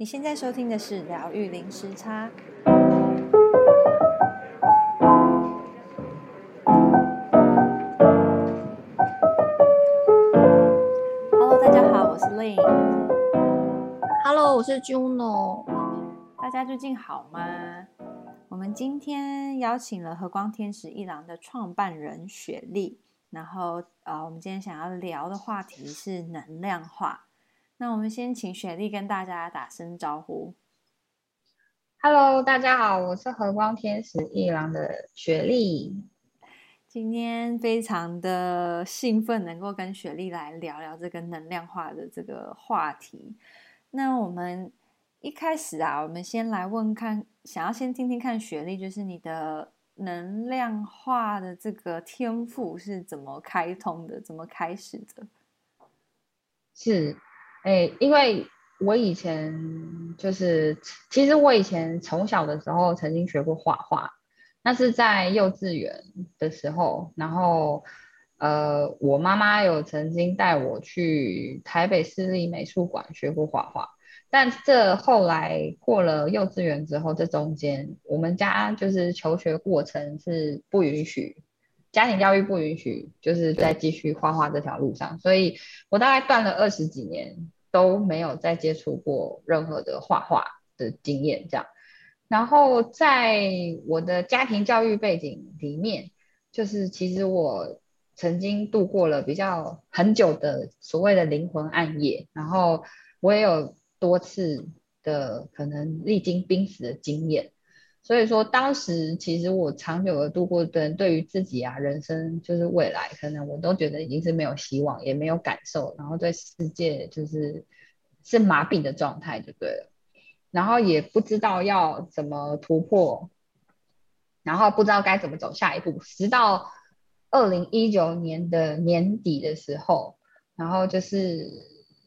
你现在收听的是疗愈零时差。Hello，大家好，我是 Lynn。Hello，我是 Juno。大家最近好吗？我们今天邀请了和光天使一郎的创办人雪莉，然后呃，我们今天想要聊的话题是能量画。那我们先请雪莉跟大家打声招呼。Hello，大家好，我是和光天使一郎的雪莉。今天非常的兴奋，能够跟雪莉来聊聊这个能量化的这个话题。那我们一开始啊，我们先来问看，想要先听听看雪莉，就是你的能量化的这个天赋是怎么开通的，怎么开始的？是，哎，因为。我以前就是，其实我以前从小的时候曾经学过画画，那是在幼稚园的时候，然后呃，我妈妈有曾经带我去台北市立美术馆学过画画，但这后来过了幼稚园之后，这中间我们家就是求学过程是不允许，家庭教育不允许，就是在继续画画这条路上，所以我大概断了二十几年。都没有再接触过任何的画画的经验，这样。然后在我的家庭教育背景里面，就是其实我曾经度过了比较很久的所谓的灵魂暗夜，然后我也有多次的可能历经濒死的经验。所以说，当时其实我长久的度过的，对于自己啊，人生就是未来，可能我都觉得已经是没有希望，也没有感受，然后对世界就是是麻痹的状态就对了，然后也不知道要怎么突破，然后不知道该怎么走下一步，直到二零一九年的年底的时候，然后就是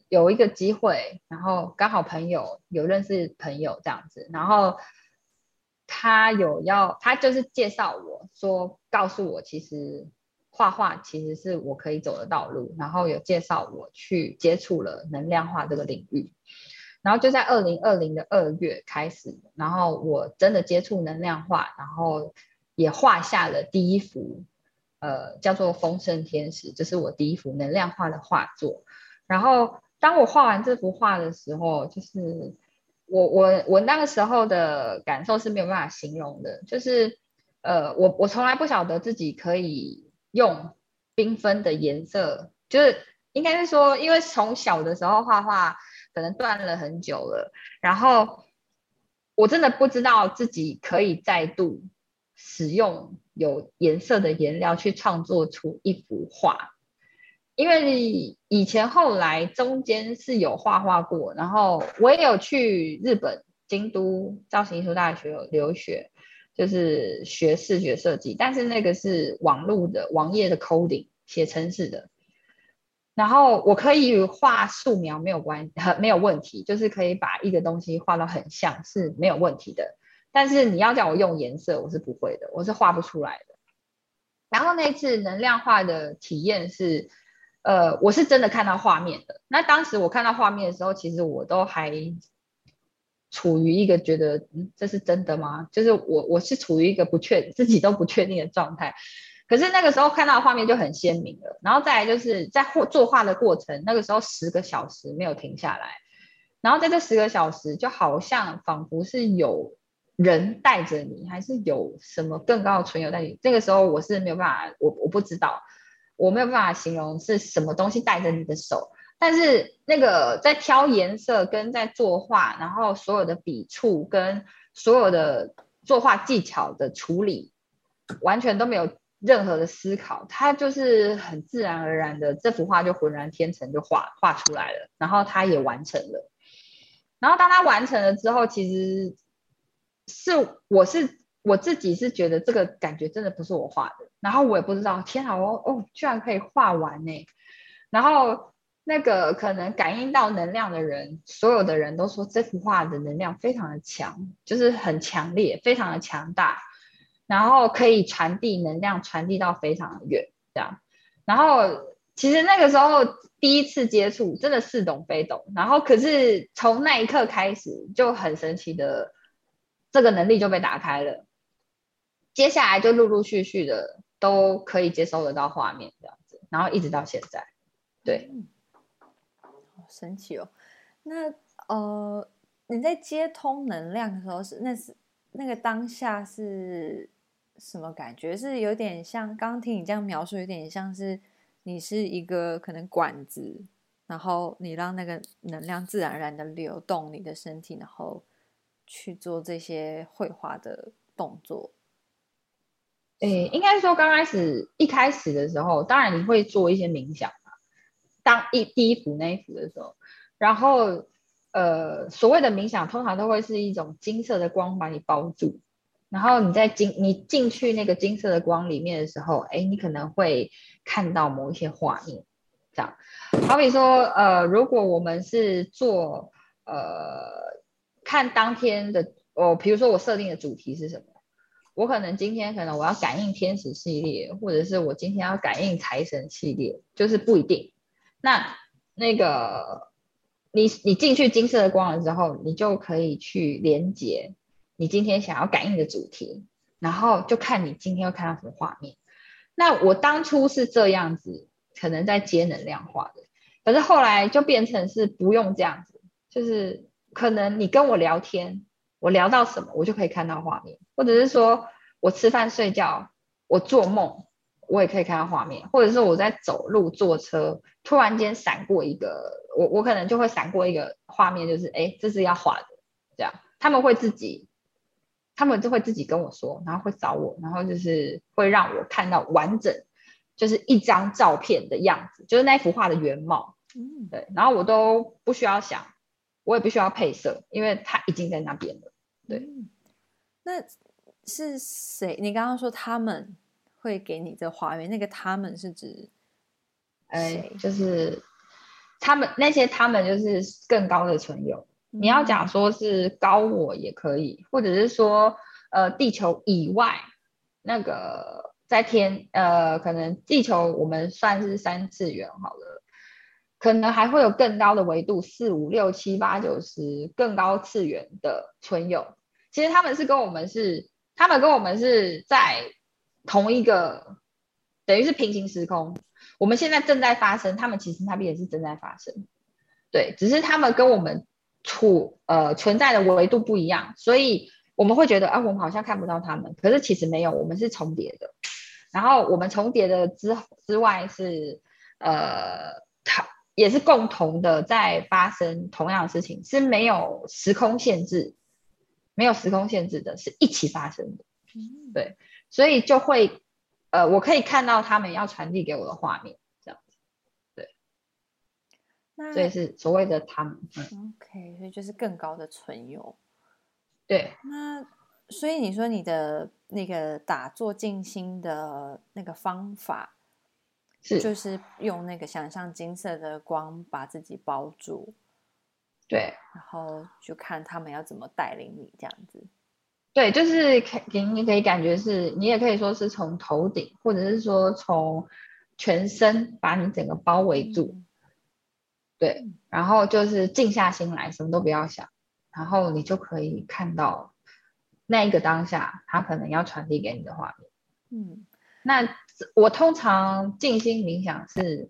有一个机会，然后刚好朋友有认识朋友这样子，然后。他有要，他就是介绍我说，告诉我其实画画其实是我可以走的道路，然后有介绍我去接触了能量画这个领域，然后就在二零二零的二月开始，然后我真的接触能量画，然后也画下了第一幅，呃，叫做《丰盛天使》，这是我第一幅能量画的画作。然后当我画完这幅画的时候，就是。我我我那个时候的感受是没有办法形容的，就是呃，我我从来不晓得自己可以用缤纷的颜色，就是应该是说，因为从小的时候画画可能断了很久了，然后我真的不知道自己可以再度使用有颜色的颜料去创作出一幅画。因为以前后来中间是有画画过，然后我也有去日本京都造型艺术大学留学，就是学视觉设计，但是那个是网络的网页的 coding 写程式的，然后我可以画素描没有关系，没有问题，就是可以把一个东西画到很像是没有问题的，但是你要叫我用颜色，我是不会的，我是画不出来的。然后那次能量画的体验是。呃，我是真的看到画面的。那当时我看到画面的时候，其实我都还处于一个觉得，嗯，这是真的吗？就是我我是处于一个不确自己都不确定的状态。可是那个时候看到画面就很鲜明了。然后再来就是在作画的过程，那个时候十个小时没有停下来。然后在这十个小时，就好像仿佛是有人带着你，还是有什么更高的存有带你。那个时候我是没有办法，我我不知道。我没有办法形容是什么东西带着你的手，但是那个在挑颜色跟在作画，然后所有的笔触跟所有的作画技巧的处理，完全都没有任何的思考，它就是很自然而然的，这幅画就浑然天成就画画出来了，然后它也完成了。然后当它完成了之后，其实是我是。我自己是觉得这个感觉真的不是我画的，然后我也不知道，天啊，我哦，居然可以画完呢！然后那个可能感应到能量的人，所有的人都说这幅画的能量非常的强，就是很强烈，非常的强大，然后可以传递能量，传递到非常的远，这样。然后其实那个时候第一次接触，真的似懂非懂。然后可是从那一刻开始，就很神奇的这个能力就被打开了。接下来就陆陆续续的都可以接收得到画面这样子，然后一直到现在，对，好神奇哦。那呃，你在接通能量的时候是那是那个当下是什么感觉？是有点像刚听你这样描述，有点像是你是一个可能管子，然后你让那个能量自然而然的流动你的身体，然后去做这些绘画的动作。诶，应该说刚开始一开始的时候，当然你会做一些冥想嘛。当一第一幅那一幅的时候，然后呃，所谓的冥想通常都会是一种金色的光把你包住，然后你在进你进去那个金色的光里面的时候，诶，你可能会看到某一些画面，这样。好比说，呃，如果我们是做呃看当天的，哦，比如说我设定的主题是什么？我可能今天可能我要感应天使系列，或者是我今天要感应财神系列，就是不一定。那那个你你进去金色的光了之后，你就可以去连接你今天想要感应的主题，然后就看你今天要看到什么画面。那我当初是这样子，可能在接能量化的，可是后来就变成是不用这样子，就是可能你跟我聊天。我聊到什么，我就可以看到画面，或者是说我吃饭睡觉，我做梦，我也可以看到画面，或者是我在走路坐车，突然间闪过一个，我我可能就会闪过一个画面，就是哎，这是要画的，这样。他们会自己，他们就会自己跟我说，然后会找我，然后就是会让我看到完整，就是一张照片的样子，就是那幅画的原貌，嗯，对，然后我都不需要想，我也不需要配色，因为它已经在那边了。对、嗯，那是谁？你刚刚说他们会给你这画面，那个他们是指，哎，就是他们那些他们就是更高的存有。嗯、你要讲说是高我也可以，或者是说呃地球以外那个在天呃可能地球我们算是三次元好了。可能还会有更高的维度，四五六七八九十更高次元的存有。其实他们是跟我们是，他们跟我们是在同一个，等于是平行时空。我们现在正在发生，他们其实那边也是正在发生。对，只是他们跟我们处呃存在的维度不一样，所以我们会觉得啊，我们好像看不到他们，可是其实没有，我们是重叠的。然后我们重叠的之之外是呃，他。也是共同的在发生同样的事情，是没有时空限制，没有时空限制的，是一起发生的。嗯、对，所以就会，呃，我可以看到他们要传递给我的画面，这样子。对，那所以是所谓的他们。嗯、OK，所以就是更高的存有。对，那所以你说你的那个打坐静心的那个方法。是，就是用那个想象金色的光把自己包住，对，然后就看他们要怎么带领你这样子。对，就是给你可以感觉是，你也可以说是从头顶，或者是说从全身把你整个包围住。嗯、对，然后就是静下心来，什么都不要想，然后你就可以看到那一个当下，他可能要传递给你的画面。嗯。那我通常静心冥想是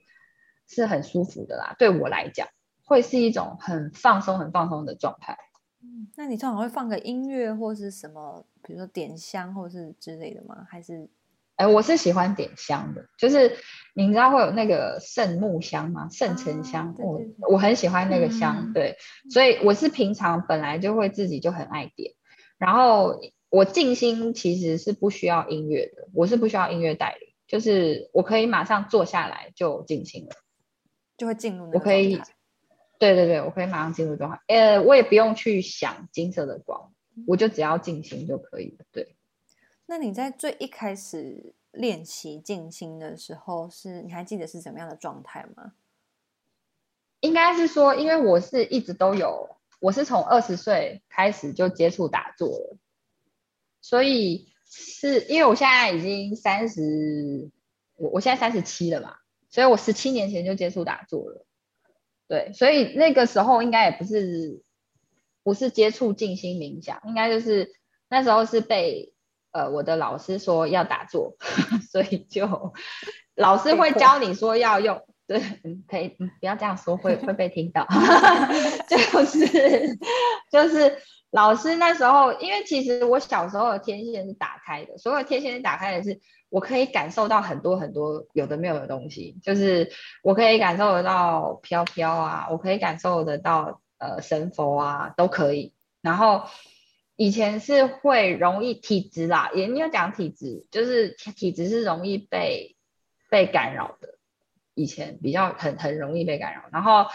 是很舒服的啦，对我来讲会是一种很放松、很放松的状态。嗯，那你通常会放个音乐或是什么，比如说点香或是之类的吗？还是？哎，我是喜欢点香的，就是你知道会有那个圣木香吗？圣沉香，啊、对对对，我我很喜欢那个香，嗯、对，所以我是平常本来就会自己就很爱点，然后。我静心其实是不需要音乐的，我是不需要音乐带领，就是我可以马上坐下来就进行了，就会进入那个。我可以，对对对，我可以马上进入状态。呃，我也不用去想金色的光，我就只要静心就可以了。对。那你在最一开始练习静心的时候是，是你还记得是怎么样的状态吗？应该是说，因为我是一直都有，我是从二十岁开始就接触打坐了。所以是因为我现在已经三十，我我现在三十七了嘛，所以我十七年前就接触打坐了。对，所以那个时候应该也不是不是接触静心冥想，应该就是那时候是被呃我的老师说要打坐，所以就老师会教你说要用。对，可以，不要这样说，会会被听到。就是就是老师那时候，因为其实我小时候的天线是打开的，所有天线打开的是，我可以感受到很多很多有的没有的东西，就是我可以感受得到飘飘啊，我可以感受得到呃神佛啊，都可以。然后以前是会容易体质啦，也应该讲体质，就是体质是容易被被干扰的。以前比较很很容易被干扰，然后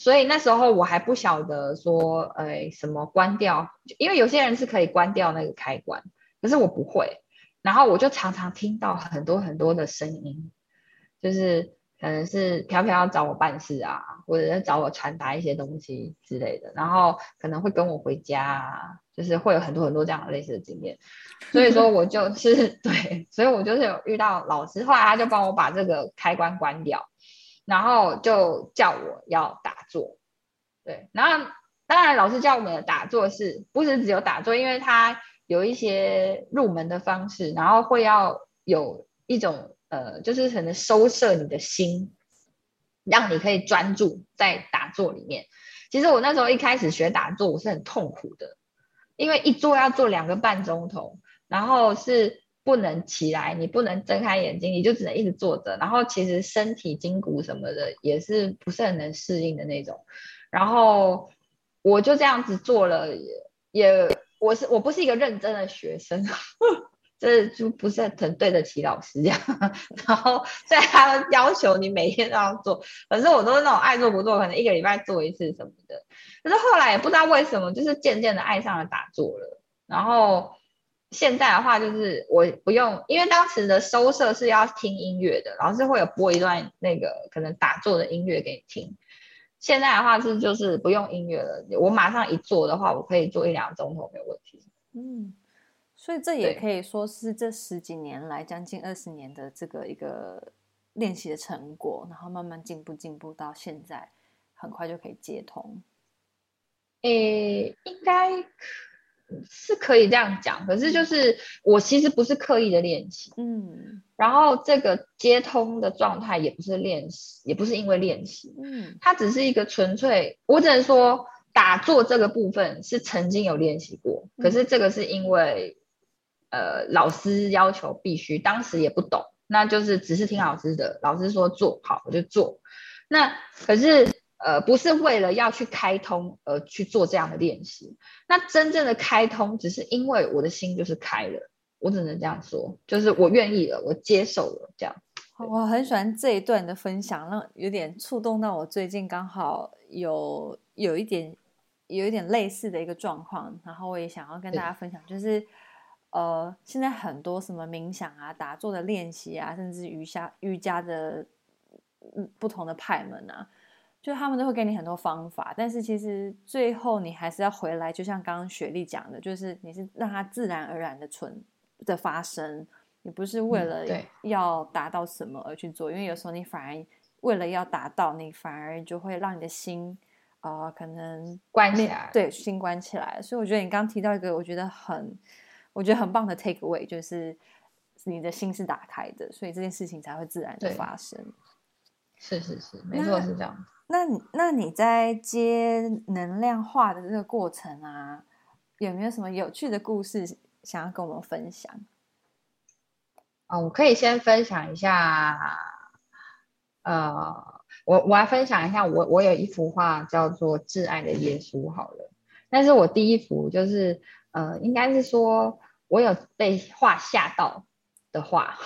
所以那时候我还不晓得说，哎，什么关掉，因为有些人是可以关掉那个开关，可是我不会，然后我就常常听到很多很多的声音，就是可能是飘飘要找我办事啊，或者是找我传达一些东西之类的，然后可能会跟我回家啊，就是会有很多很多这样的类似的经验，所以说我就是 对，所以我就是有遇到老师，后来他就帮我把这个开关关掉。然后就叫我要打坐，对，然后当然老师教我们打坐是不是只有打坐？因为他有一些入门的方式，然后会要有一种呃，就是可能收摄你的心，让你可以专注在打坐里面。其实我那时候一开始学打坐，我是很痛苦的，因为一坐要坐两个半钟头，然后是。不能起来，你不能睁开眼睛，你就只能一直坐着。然后其实身体筋骨什么的也是不是很能适应的那种。然后我就这样子做了，也也我是我不是一个认真的学生，这就不是很对得起老师这样。然后所以他要求你每天都要做，可是我都是那种爱做不做，可能一个礼拜做一次什么的。可是后来也不知道为什么，就是渐渐的爱上了打坐了，然后。现在的话就是我不用，因为当时的收摄是要听音乐的，老师会有播一段那个可能打坐的音乐给你听。现在的话是就是不用音乐了，我马上一坐的话，我可以坐一两个钟头没有问题。嗯，所以这也可以说是这十几年来将近二十年的这个一个练习的成果，然后慢慢进步进步到现在，很快就可以接通。诶，应该。是可以这样讲，可是就是我其实不是刻意的练习，嗯，然后这个接通的状态也不是练习，也不是因为练习，嗯，它只是一个纯粹，我只能说打坐这个部分是曾经有练习过，可是这个是因为、嗯、呃老师要求必须，当时也不懂，那就是只是听老师的，老师说做好我就做，那可是。呃，不是为了要去开通而去做这样的练习。那真正的开通，只是因为我的心就是开了，我只能这样说，就是我愿意了，我接受了这样。我很喜欢这一段的分享，那有点触动到我最近刚好有有一点有一点类似的一个状况，然后我也想要跟大家分享，就是呃，现在很多什么冥想啊、打坐的练习啊，甚至瑜伽瑜伽的不同的派门啊。就他们都会给你很多方法，但是其实最后你还是要回来，就像刚刚雪莉讲的，就是你是让它自然而然的存的发生，你不是为了要达到什么而去做，嗯、因为有时候你反而为了要达到，你反而就会让你的心啊、呃、可能关起来，对，心关起来。所以我觉得你刚刚提到一个我觉得很我觉得很棒的 take away，就是你的心是打开的，所以这件事情才会自然的发生。是是是，没错是这样。那那你在接能量化的这个过程啊，有没有什么有趣的故事想要跟我们分享？哦，我可以先分享一下，呃，我我来分享一下，我我有一幅画叫做《挚爱的耶稣》好了，但是我第一幅就是，呃，应该是说我有被画吓到的画，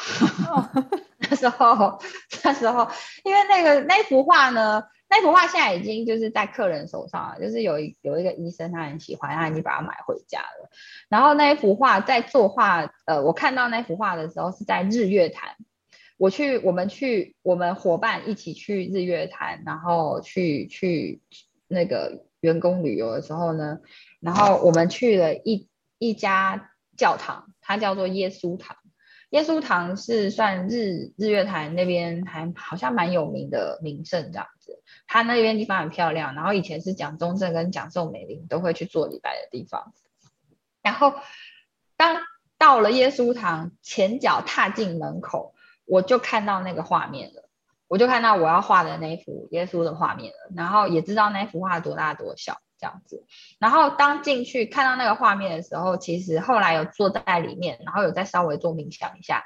哦、那时候那时候，因为那个那幅画呢。那幅画现在已经就是在客人手上了，就是有一有一个医生他很喜欢，他已经把它买回家了。然后那一幅画在作画，呃，我看到那幅画的时候是在日月潭，我去我们去我们伙伴一起去日月潭，然后去去那个员工旅游的时候呢，然后我们去了一一家教堂，它叫做耶稣堂。耶稣堂是算日日月潭那边还好像蛮有名的名胜这样子，它那边地方很漂亮，然后以前是蒋中正跟蒋宋美龄都会去做礼拜的地方。然后当到了耶稣堂，前脚踏进门口，我就看到那个画面了，我就看到我要画的那幅耶稣的画面了，然后也知道那幅画多大多小。这样子，然后当进去看到那个画面的时候，其实后来有坐在里面，然后有再稍微做冥想一下，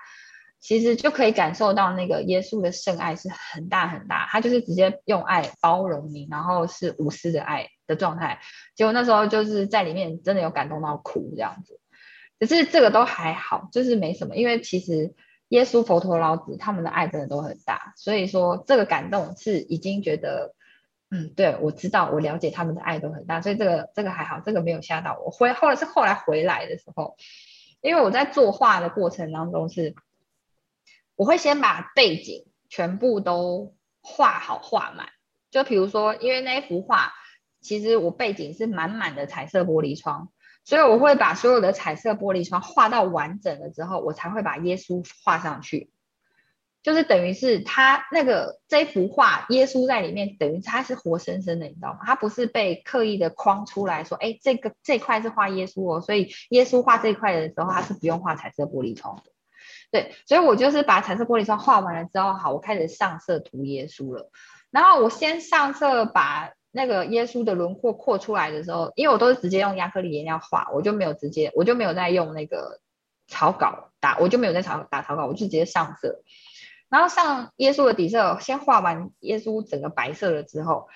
其实就可以感受到那个耶稣的圣爱是很大很大，他就是直接用爱包容你，然后是无私的爱的状态。结果那时候就是在里面真的有感动到哭这样子，可是这个都还好，就是没什么，因为其实耶稣、佛陀、老子他们的爱真的都很大，所以说这个感动是已经觉得。嗯，对，我知道，我了解他们的爱都很大，所以这个这个还好，这个没有吓到我。回后来是后来回来的时候，因为我在作画的过程当中是，我会先把背景全部都画好画满。就比如说，因为那一幅画，其实我背景是满满的彩色玻璃窗，所以我会把所有的彩色玻璃窗画到完整了之后，我才会把耶稣画上去。就是等于是他那个这幅画，耶稣在里面，等于他是活生生的，你知道吗？他不是被刻意的框出来说，哎，这个这块是画耶稣哦，所以耶稣画这块的时候，他是不用画彩色玻璃窗的。对，所以我就是把彩色玻璃窗画完了之后，好，我开始上色涂耶稣了。然后我先上色把那个耶稣的轮廓扩出来的时候，因为我都是直接用亚克力颜料画，我就没有直接，我就没有再用那个草稿打，我就没有在草打草稿，我就直接上色。然后上耶稣的底色，先画完耶稣整个白色了之后，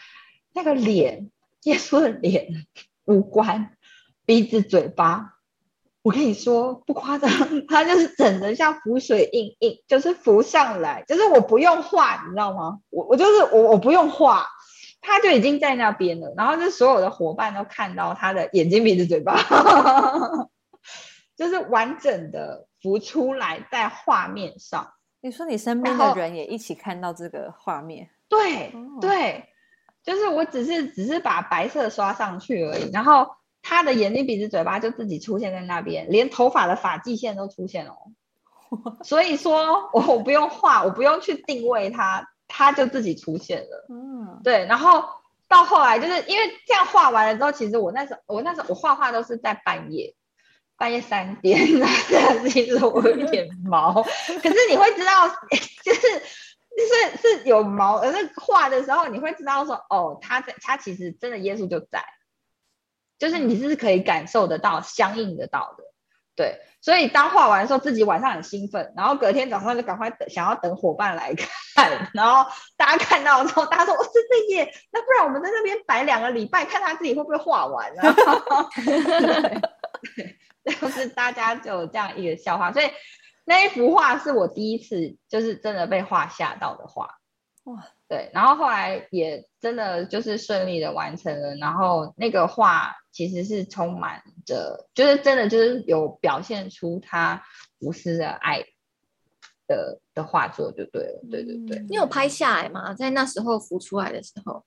那个脸，耶稣的脸、五官、鼻子、嘴巴，我跟你说不夸张，他就是整的像浮水印印，就是浮上来，就是我不用画，你知道吗？我我就是我我不用画，他就已经在那边了。然后就所有的伙伴都看到他的眼睛、鼻子、嘴巴，就是完整的浮出来在画面上。你说你身边的人也一起看到这个画面？对、哦、对，就是我只是只是把白色刷上去而已，然后他的眼睛、鼻子、嘴巴就自己出现在那边，连头发的发际线都出现了。所以说我我不用画，我不用去定位它，它就自己出现了。嗯，对。然后到后来就是因为这样画完了之后，其实我那时候我那时候我画画都是在半夜。半夜三点，其实我有点毛，可是你会知道，就是就是是有毛，而是画的时候你会知道说，哦，他在，他其实真的耶稣就在，就是你是可以感受得到、相应得到的，对。所以当画完的时候，自己晚上很兴奋，然后隔天早上就赶快，想要等伙伴来看，然后大家看到之后，大家说，哦，真的耶，那不然我们在那边摆两个礼拜，看他自己会不会画完啊？就是大家就有这样一个笑话，所以那一幅画是我第一次就是真的被画吓到的画，哇，对，然后后来也真的就是顺利的完成了，然后那个画其实是充满着，就是真的就是有表现出他无私的爱的的画作就对了，对对对。你有拍下来吗？在那时候浮出来的时候？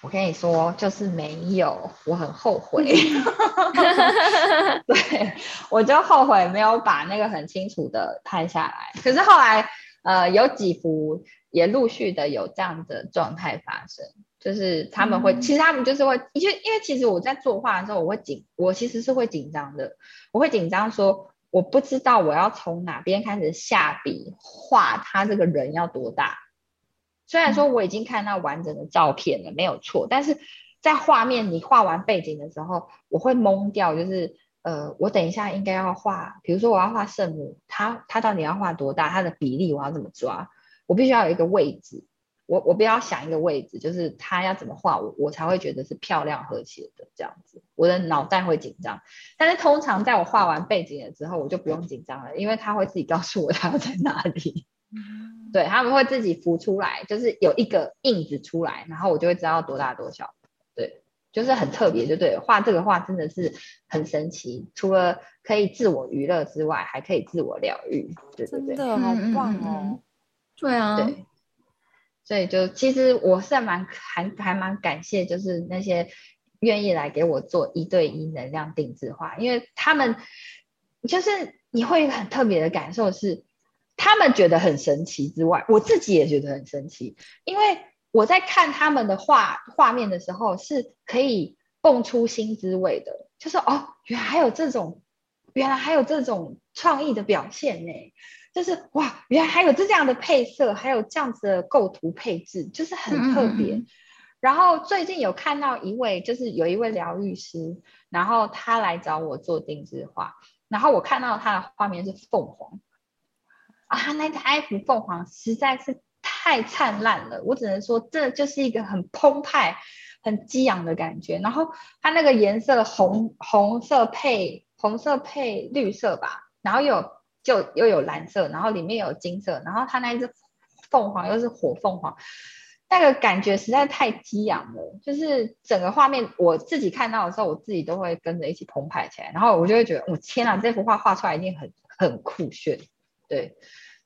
我跟你说，就是没有，我很后悔。对，我就后悔没有把那个很清楚的拍下来。可是后来，呃，有几幅也陆续的有这样的状态发生，就是他们会，嗯、其实他们就是会，因为因为其实我在作画的时候，我会紧，我其实是会紧张的，我会紧张说，我不知道我要从哪边开始下笔画他这个人要多大。虽然说我已经看到完整的照片了，没有错，但是在画面你画完背景的时候，我会懵掉，就是呃，我等一下应该要画，比如说我要画圣母，它它到底要画多大，它的比例我要怎么抓？我必须要有一个位置，我我不要想一个位置，就是它要怎么画，我我才会觉得是漂亮和谐的这样子，我的脑袋会紧张。但是通常在我画完背景了之后，我就不用紧张了，因为它会自己告诉我它要在哪里。对，他们会自己浮出来，就是有一个印子出来，然后我就会知道多大多小。对，就是很特别，就对，画这个画真的是很神奇，除了可以自我娱乐之外，还可以自我疗愈。对对对，真的好棒哦！对啊，对，所以就其实我是蛮还还蛮感谢，就是那些愿意来给我做一对一能量定制化，因为他们。就是你会一个很特别的感受是，他们觉得很神奇之外，我自己也觉得很神奇，因为我在看他们的画画面的时候，是可以蹦出新滋味的，就是哦，原来还有这种，原来还有这种创意的表现呢，就是哇，原来还有这样的配色，还有这样子的构图配置，就是很特别。嗯然后最近有看到一位，就是有一位疗愈师，然后他来找我做定制画，然后我看到他的画面是凤凰，啊，他那台幅凤凰实在是太灿烂了，我只能说这就是一个很澎湃、很激昂的感觉。然后它那个颜色红红色配红色配绿色吧，然后有就又有蓝色，然后里面有金色，然后他那一只凤凰又是火凤凰。那个感觉实在太激昂了，就是整个画面我自己看到的时候，我自己都会跟着一起澎湃起来，然后我就会觉得，我天啊，这幅画画出来一定很很酷炫，对，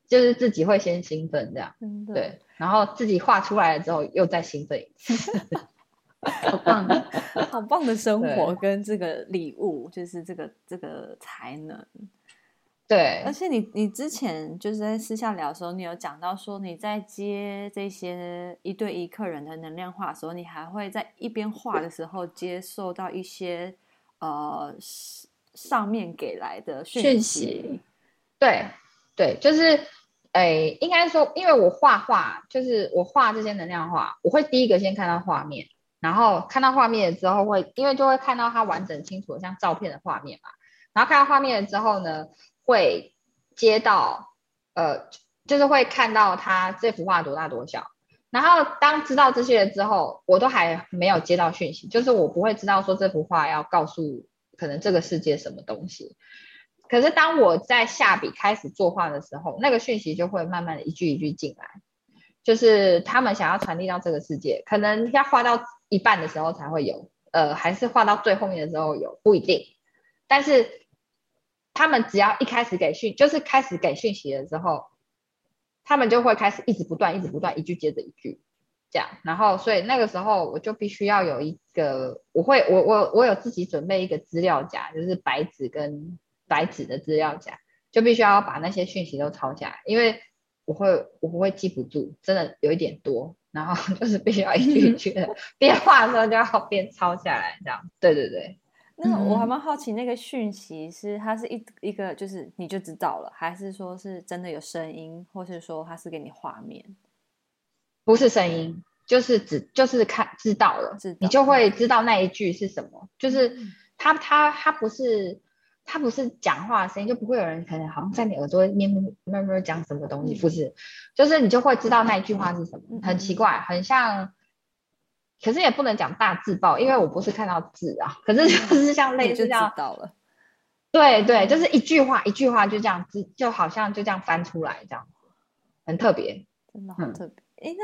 就是自己会先兴奋这样，对，然后自己画出来了之后又再兴奋一次 好棒的，好棒的生活跟这个礼物，就是这个这个才能。对，而且你你之前就是在私下聊的时候，你有讲到说你在接这些一对一客人的能量画的时候，你还会在一边画的时候接受到一些呃上面给来的讯息。对对，就是诶，应该说，因为我画画，就是我画这些能量画，我会第一个先看到画面，然后看到画面之后会，因为就会看到它完整清楚的像照片的画面嘛，然后看到画面了之后呢。会接到，呃，就是会看到他这幅画多大多小，然后当知道这些了之后，我都还没有接到讯息，就是我不会知道说这幅画要告诉可能这个世界什么东西。可是当我在下笔开始作画的时候，那个讯息就会慢慢的一句一句进来，就是他们想要传递到这个世界，可能要画到一半的时候才会有，呃，还是画到最后面的时候有，不一定，但是。他们只要一开始给讯，就是开始给讯息的时候，他们就会开始一直不断、一直不断，一句接着一句这样。然后，所以那个时候我就必须要有一个，我会，我我我有自己准备一个资料夹，就是白纸跟白纸的资料夹，就必须要把那些讯息都抄下来，因为我会我不会记不住，真的有一点多，然后 就是必须要一句一句的边画的时候就要边抄下来，这样。对对对。那我还蛮好奇，那个讯息是它是一一个，就是你就知道了，还是说是真的有声音，或是说它是给你画面？不是声音，就是只就是看知道了，知道你就会知道那一句是什么。就是它它它不是他不是讲话的声音，就不会有人可能好像在你耳朵边慢慢讲什么东西，不是，就是你就会知道那一句话是什么。很奇怪，很像。可是也不能讲大字报，因为我不是看到字啊。可是就是像类似这样，到了。对对，就是一句话一句话就这样子，就好像就这样翻出来这样，很特别，真的很特别。哎、嗯，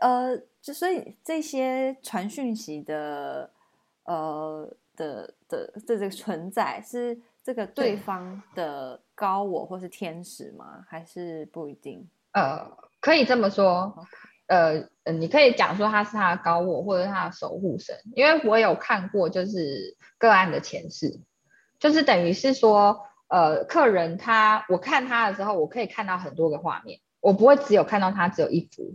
那呃，就所以这些传讯息的呃的的的这个存在，是这个对方的高我或是天使吗？还是不一定？呃，可以这么说。呃，你可以讲说他是他的高我或者他的守护神，因为我有看过就是个案的前世，就是等于是说，呃，客人他我看他的时候，我可以看到很多个画面，我不会只有看到他只有一幅，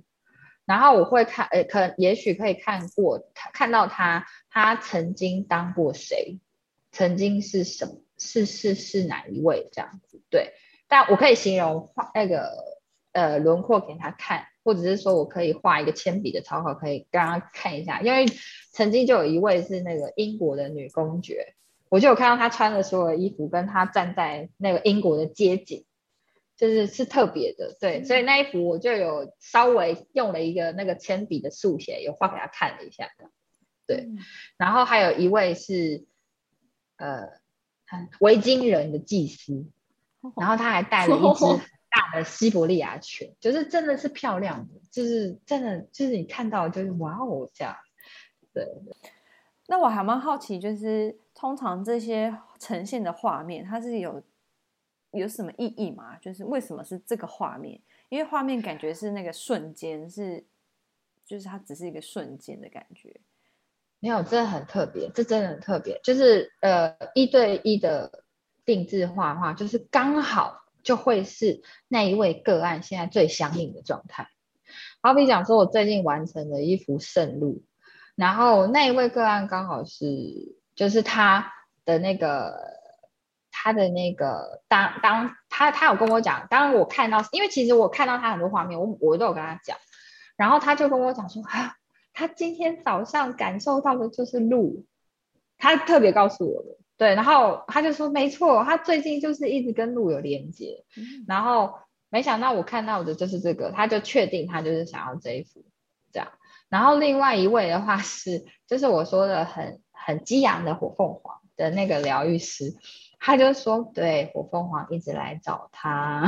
然后我会看，呃，可也许可以看过他看到他他曾经当过谁，曾经是什么是是是哪一位这样子，对，但我可以形容画那个呃轮廓给他看。或者是说我可以画一个铅笔的草稿，可以让他看一下，因为曾经就有一位是那个英国的女公爵，我就有看到她穿的所有的衣服，跟她站在那个英国的街景，就是是特别的，对，所以那一幅我就有稍微用了一个那个铅笔的速写，有画给他看了一下，对，然后还有一位是呃维京人的祭司，然后他还带了一只。大的西伯利亚犬，就是真的是漂亮的，就是真的就是你看到就是哇哦这样，对。那我还蛮好奇，就是通常这些呈现的画面，它是有有什么意义吗？就是为什么是这个画面？因为画面感觉是那个瞬间，是就是它只是一个瞬间的感觉。没有，真的很特别，这真的很特别，就是呃一对一的。定制画画，就是刚好就会是那一位个案现在最相应的状态。好比讲说，我最近完成了一幅圣路，然后那一位个案刚好是，就是他的那个他的那个当当他他有跟我讲，当我看到，因为其实我看到他很多画面，我我都有跟他讲，然后他就跟我讲说啊，他今天早上感受到的就是路，他特别告诉我的。对，然后他就说没错，他最近就是一直跟路有连接，嗯、然后没想到我看到的就是这个，他就确定他就是想要这一幅这样。然后另外一位的话是，就是我说的很很激昂的火凤凰的那个疗愈师，他就说对，火凤凰一直来找他，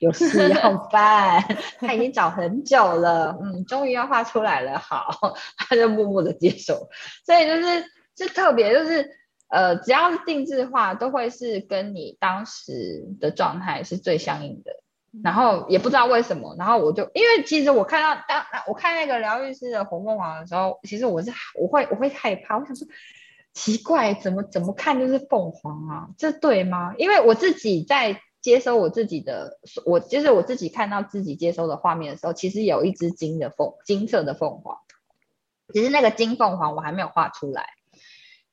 有事要 办，他已经找很久了，嗯，终于要画出来了，好，他就默默的接受，所以就是就特别就是。呃，只要是定制化，都会是跟你当时的状态是最相应的。然后也不知道为什么，然后我就因为其实我看到当我看那个疗愈师的红凤凰的时候，其实我是我会我会害怕，我想说奇怪，怎么怎么看就是凤凰啊，这对吗？因为我自己在接收我自己的，我就是我自己看到自己接收的画面的时候，其实有一只金的凤金色的凤凰，只是那个金凤凰我还没有画出来，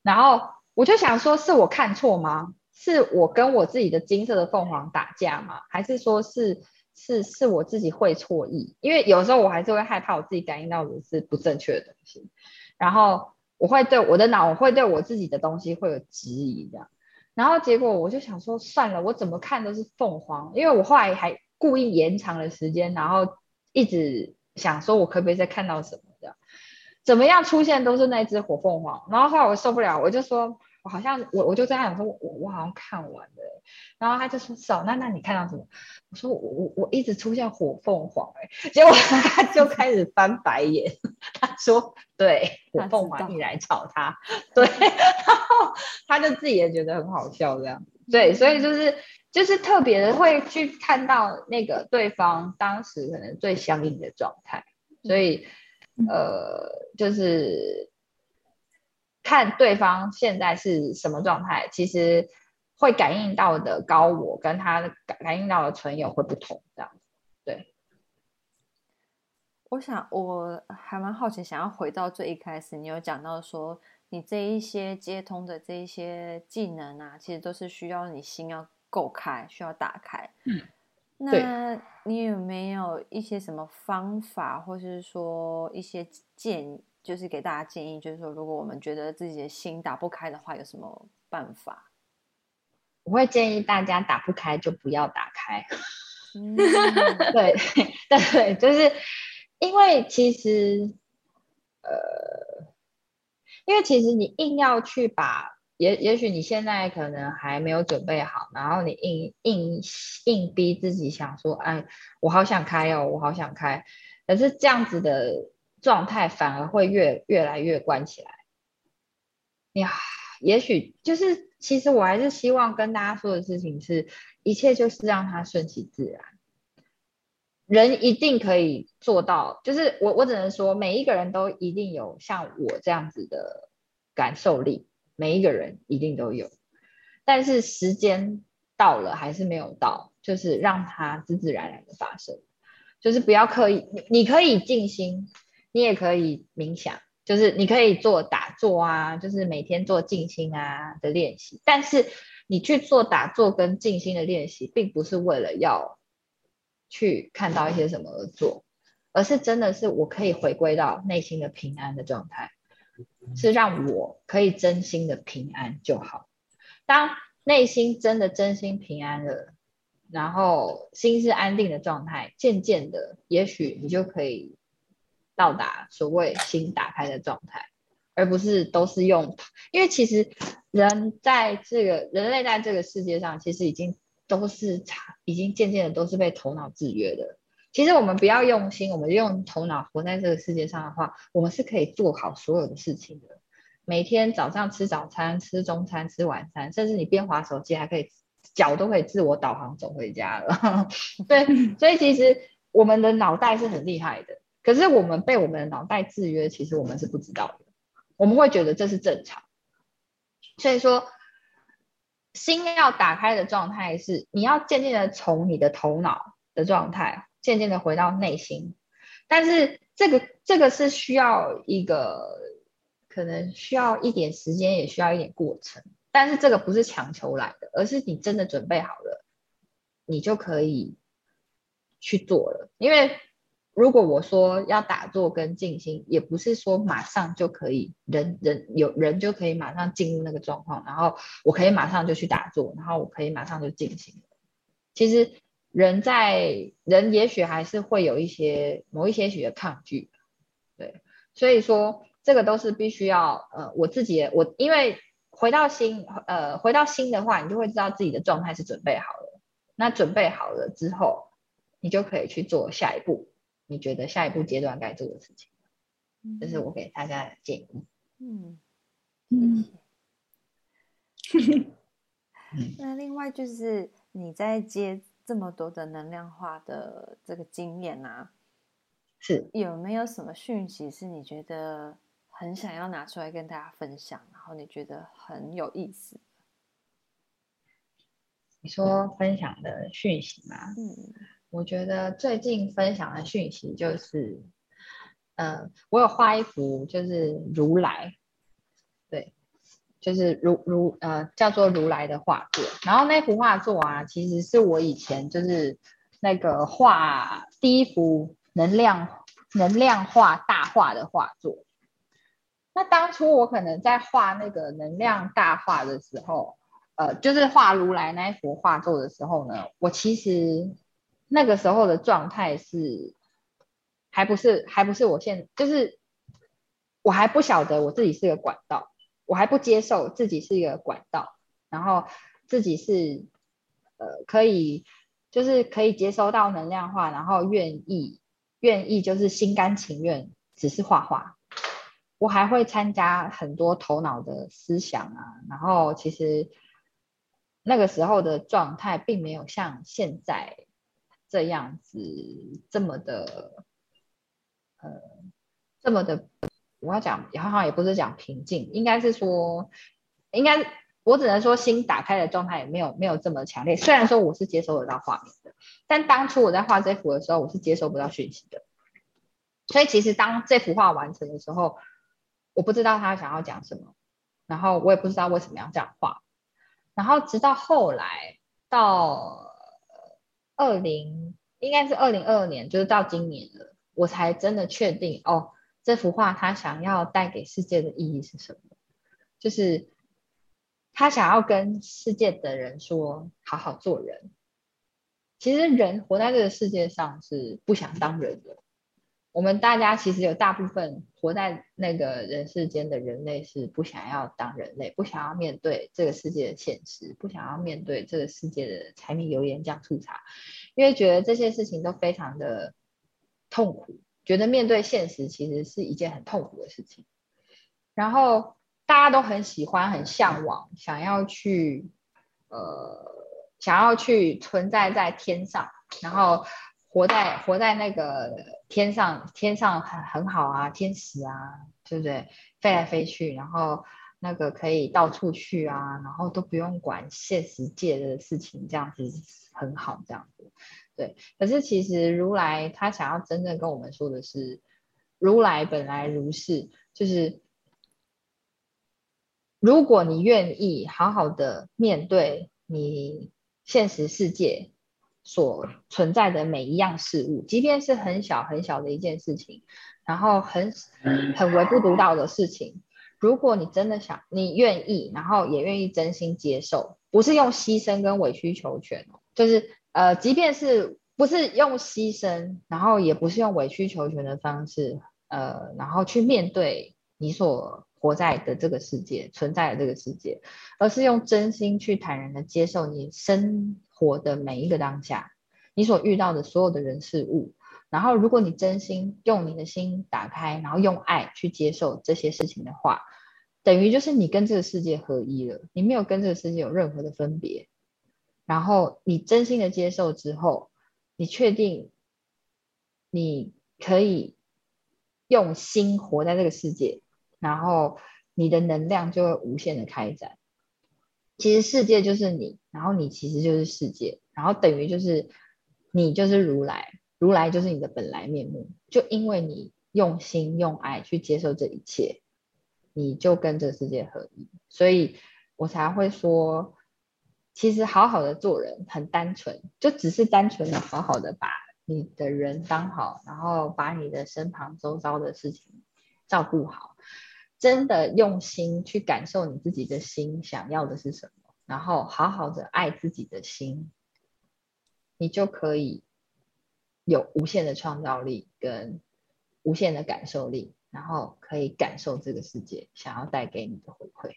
然后。我就想说，是我看错吗？是我跟我自己的金色的凤凰打架吗？还是说是是是我自己会错意？因为有时候我还是会害怕我自己感应到的是不正确的东西，然后我会对我的脑我会对我自己的东西会有质疑这样。然后结果我就想说，算了，我怎么看都是凤凰，因为我后来还故意延长了时间，然后一直想说我可不可以再看到什么的，怎么样出现都是那只火凤凰。然后后来我受不了，我就说。我好像我我就在想说，我我好像看完了，然后他就说是哦，那那你看到什么？我说我我我一直出现火凤凰哎，结果他就开始翻白眼，他说对，火凤凰你来找他，对，然后他就自己也觉得很好笑这样，对，所以就是就是特别的会去看到那个对方当时可能最相应的状态，所以呃就是。看对方现在是什么状态，其实会感应到的高我跟他感感应到的存有会不同，这样子。对，我想我还蛮好奇，想要回到最一开始，你有讲到说，你这一些接通的这一些技能啊，其实都是需要你心要够开，需要打开。嗯，那你有没有一些什么方法，或是说一些建议？就是给大家建议，就是说，如果我们觉得自己的心打不开的话，有什么办法？我会建议大家打不开就不要打开。嗯、对对，就是因为其实，呃，因为其实你硬要去把，也也许你现在可能还没有准备好，然后你硬硬硬逼自己想说，哎，我好想开哦，我好想开，可是这样子的。状态反而会越越来越关起来。呀，也许就是，其实我还是希望跟大家说的事情是，一切就是让它顺其自然。人一定可以做到，就是我我只能说，每一个人都一定有像我这样子的感受力，每一个人一定都有。但是时间到了还是没有到，就是让它自自然然的发生，就是不要刻意，你你可以静心。你也可以冥想，就是你可以做打坐啊，就是每天做静心啊的练习。但是你去做打坐跟静心的练习，并不是为了要去看到一些什么而做，而是真的是我可以回归到内心的平安的状态，是让我可以真心的平安就好。当内心真的真心平安了，然后心是安定的状态，渐渐的，也许你就可以。到达所谓心打开的状态，而不是都是用，因为其实人在这个人类在这个世界上，其实已经都是已经渐渐的都是被头脑制约的。其实我们不要用心，我们用头脑活在这个世界上的话，我们是可以做好所有的事情的。每天早上吃早餐、吃中餐、吃晚餐，甚至你边滑手机还可以脚都可以自我导航走回家了。对，所以其实我们的脑袋是很厉害的。可是我们被我们的脑袋制约，其实我们是不知道的。我们会觉得这是正常，所以说心要打开的状态是，你要渐渐的从你的头脑的状态，渐渐的回到内心。但是这个这个是需要一个，可能需要一点时间，也需要一点过程。但是这个不是强求来的，而是你真的准备好了，你就可以去做了。因为如果我说要打坐跟静心，也不是说马上就可以，人人有人就可以马上进入那个状况，然后我可以马上就去打坐，然后我可以马上就静心。其实人在人也许还是会有一些某一些许的抗拒，对，所以说这个都是必须要呃我自己我因为回到心呃回到心的话，你就会知道自己的状态是准备好了，那准备好了之后，你就可以去做下一步。你觉得下一步阶段该做的事情，这是我给大家的建议。嗯 嗯。那另外就是你在接这么多的能量化的这个经验啊，是有没有什么讯息是你觉得很想要拿出来跟大家分享，然后你觉得很有意思？你说分享的讯息吗？嗯。我觉得最近分享的讯息就是，呃，我有画一幅就是如来，对，就是如如呃叫做如来的画作。然后那幅画作啊，其实是我以前就是那个画第一幅能量能量画大画的画作。那当初我可能在画那个能量大画的时候，呃，就是画如来那一幅画作的时候呢，我其实。那个时候的状态是，还不是还不是我现，就是我还不晓得我自己是个管道，我还不接受自己是一个管道，然后自己是呃可以就是可以接收到能量化，然后愿意愿意就是心甘情愿只是画画，我还会参加很多头脑的思想啊，然后其实那个时候的状态并没有像现在。这样子这么的，呃，这么的，我要讲，好像也不是讲平静，应该是说，应该我只能说心打开的状态也没有没有这么强烈。虽然说我是接收得到画面的，但当初我在画这幅的时候，我是接收不到讯息的。所以其实当这幅画完成的时候，我不知道他想要讲什么，然后我也不知道为什么要这样画，然后直到后来到。二零应该是二零二二年，就是到今年了，我才真的确定哦，这幅画他想要带给世界的意义是什么？就是他想要跟世界的人说，好好做人。其实人活在这个世界上是不想当人的。我们大家其实有大部分活在那个人世间的人类是不想要当人类，不想要面对这个世界的现实，不想要面对这个世界的柴米油盐酱醋茶，因为觉得这些事情都非常的痛苦，觉得面对现实其实是一件很痛苦的事情。然后大家都很喜欢、很向往，想要去呃，想要去存在在天上，然后。活在活在那个天上，天上很很好啊，天使啊，对不对？飞来飞去，然后那个可以到处去啊，然后都不用管现实界的事情，这样子很好，这样子。对，可是其实如来他想要真正跟我们说的是，如来本来如是，就是如果你愿意好好的面对你现实世界。所存在的每一样事物，即便是很小很小的一件事情，然后很很微不足道的事情，如果你真的想，你愿意，然后也愿意真心接受，不是用牺牲跟委曲求全，就是呃，即便是不是用牺牲，然后也不是用委曲求全的方式，呃，然后去面对你所活在的这个世界，存在的这个世界，而是用真心去坦然的接受你生。活的每一个当下，你所遇到的所有的人事物，然后如果你真心用你的心打开，然后用爱去接受这些事情的话，等于就是你跟这个世界合一了，你没有跟这个世界有任何的分别。然后你真心的接受之后，你确定你可以用心活在这个世界，然后你的能量就会无限的开展。其实世界就是你，然后你其实就是世界，然后等于就是你就是如来，如来就是你的本来面目。就因为你用心用爱去接受这一切，你就跟这世界合一，所以我才会说，其实好好的做人很单纯，就只是单纯的好好的把你的人当好，然后把你的身旁周遭的事情照顾好。真的用心去感受你自己的心想要的是什么，然后好好的爱自己的心，你就可以有无限的创造力跟无限的感受力，然后可以感受这个世界想要带给你的回馈。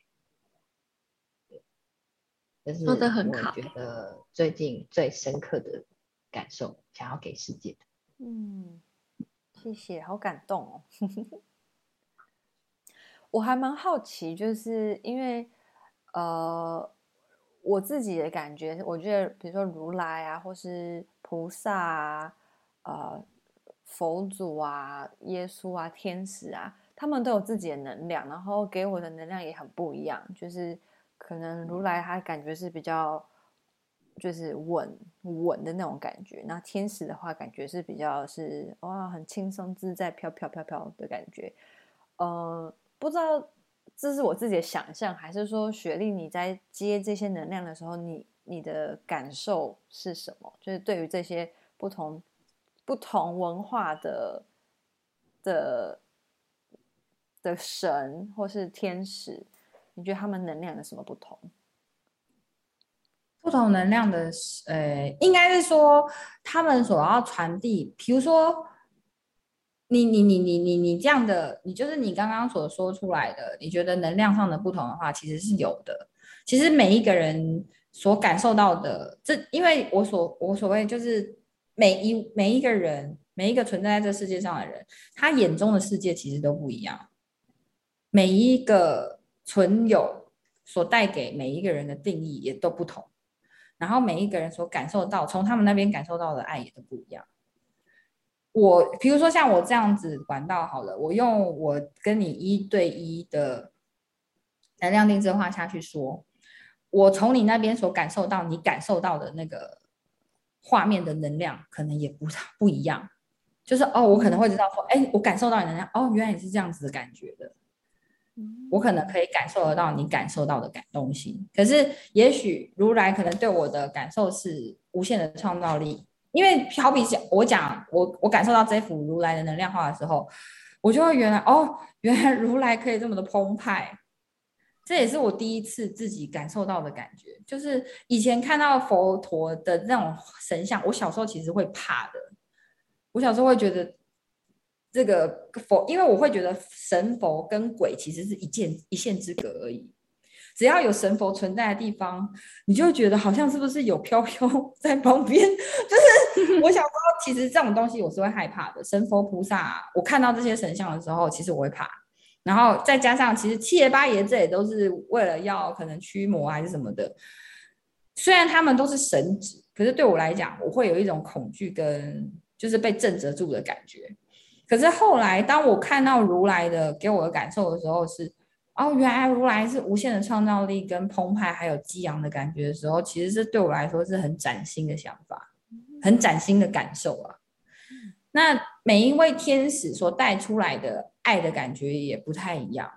这是我觉得最近最深刻的感受，想要给世界的。嗯，谢谢，好感动哦。我还蛮好奇，就是因为，呃，我自己的感觉，我觉得，比如说如来啊，或是菩萨啊，呃，佛祖啊，耶稣啊，天使啊，他们都有自己的能量，然后给我的能量也很不一样。就是可能如来他感觉是比较，就是稳稳的那种感觉，那天使的话，感觉是比较是哇，很轻松自在，飘飘飘飘的感觉，呃。不知道这是我自己的想象，还是说雪莉你在接这些能量的时候，你你的感受是什么？就是对于这些不同不同文化的的的神或是天使，你觉得他们能量有什么不同？不同能量的，呃，应该是说他们所要传递，比如说。你你你你你你这样的，你就是你刚刚所说出来的，你觉得能量上的不同的话，其实是有的。其实每一个人所感受到的，这因为我所我所谓就是每一每一个人每一个存在在这世界上的人，他眼中的世界其实都不一样。每一个存有所带给每一个人的定义也都不同，然后每一个人所感受到从他们那边感受到的爱也都不一样。我比如说像我这样子管道好了，我用我跟你一对一的能量定制化下去说，我从你那边所感受到，你感受到的那个画面的能量，可能也不不一样。就是哦，我可能会知道说，哎，我感受到你能量，哦，原来你是这样子的感觉的。我可能可以感受得到你感受到的感动心，可是也许如来可能对我的感受是无限的创造力。因为好比讲，我讲我我感受到这幅如来的能量画的时候，我就会原来哦，原来如来可以这么的澎湃，这也是我第一次自己感受到的感觉。就是以前看到佛陀的那种神像，我小时候其实会怕的。我小时候会觉得这个佛，因为我会觉得神佛跟鬼其实是一线一线之隔而已。只要有神佛存在的地方，你就觉得好像是不是有飘飘 在旁边？就是我小时候其实这种东西我是会害怕的。神佛菩萨，我看到这些神像的时候，其实我会怕。然后再加上，其实七爷八爷这也都是为了要可能驱魔还是什么的。虽然他们都是神祇，可是对我来讲，我会有一种恐惧跟就是被震慑住的感觉。可是后来，当我看到如来的给我的感受的时候是。哦，原来如来是无限的创造力跟澎湃，还有激昂的感觉的时候，其实是对我来说是很崭新的想法，很崭新的感受啊。那每一位天使所带出来的爱的感觉也不太一样。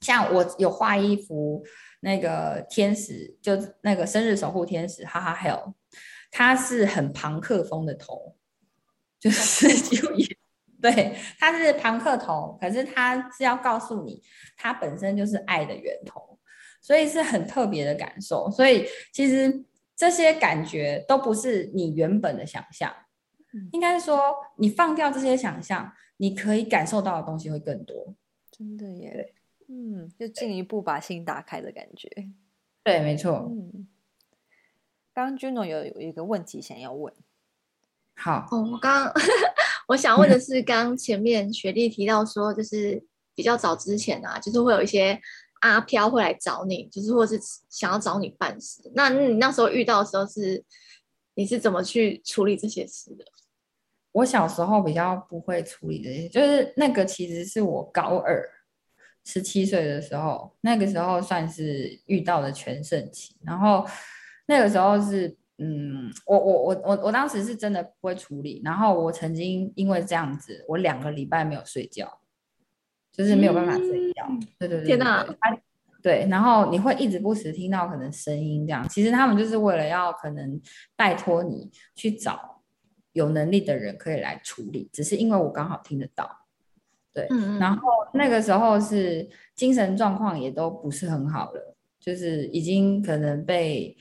像我有画一幅那个天使，就那个生日守护天使，哈哈 Hell，他是很庞克风的头，就是 就也。对，他是庞克头，可是他是要告诉你，他本身就是爱的源头，所以是很特别的感受。所以其实这些感觉都不是你原本的想象，嗯、应该是说你放掉这些想象，你可以感受到的东西会更多。真的耶，嗯，就进一步把心打开的感觉。对，没错。嗯，刚刚 Juno 有有一个问题想要问。好，哦，我刚刚。我想问的是，刚前面雪莉提到说，就是比较早之前啊，就是会有一些阿飘会来找你，就是或是想要找你办事。那你那时候遇到的时候是，你是怎么去处理这些事的？我小时候比较不会处理这些，就是那个其实是我高二十七岁的时候，那个时候算是遇到的全盛期。然后那个时候是，嗯，我我我我我当时是真的不会处理。然后我曾经因为这样子，我两个礼拜没有睡觉，就是没有办法睡觉。嗯、对，对对对，天哪！对，然后你会一直不时听到可能声音这样。其实他们就是为了要可能拜托你去找有能力的人可以来处理，只是因为我刚好听得到。对，然后那个时候是精神状况也都不是很好了，就是已经可能被，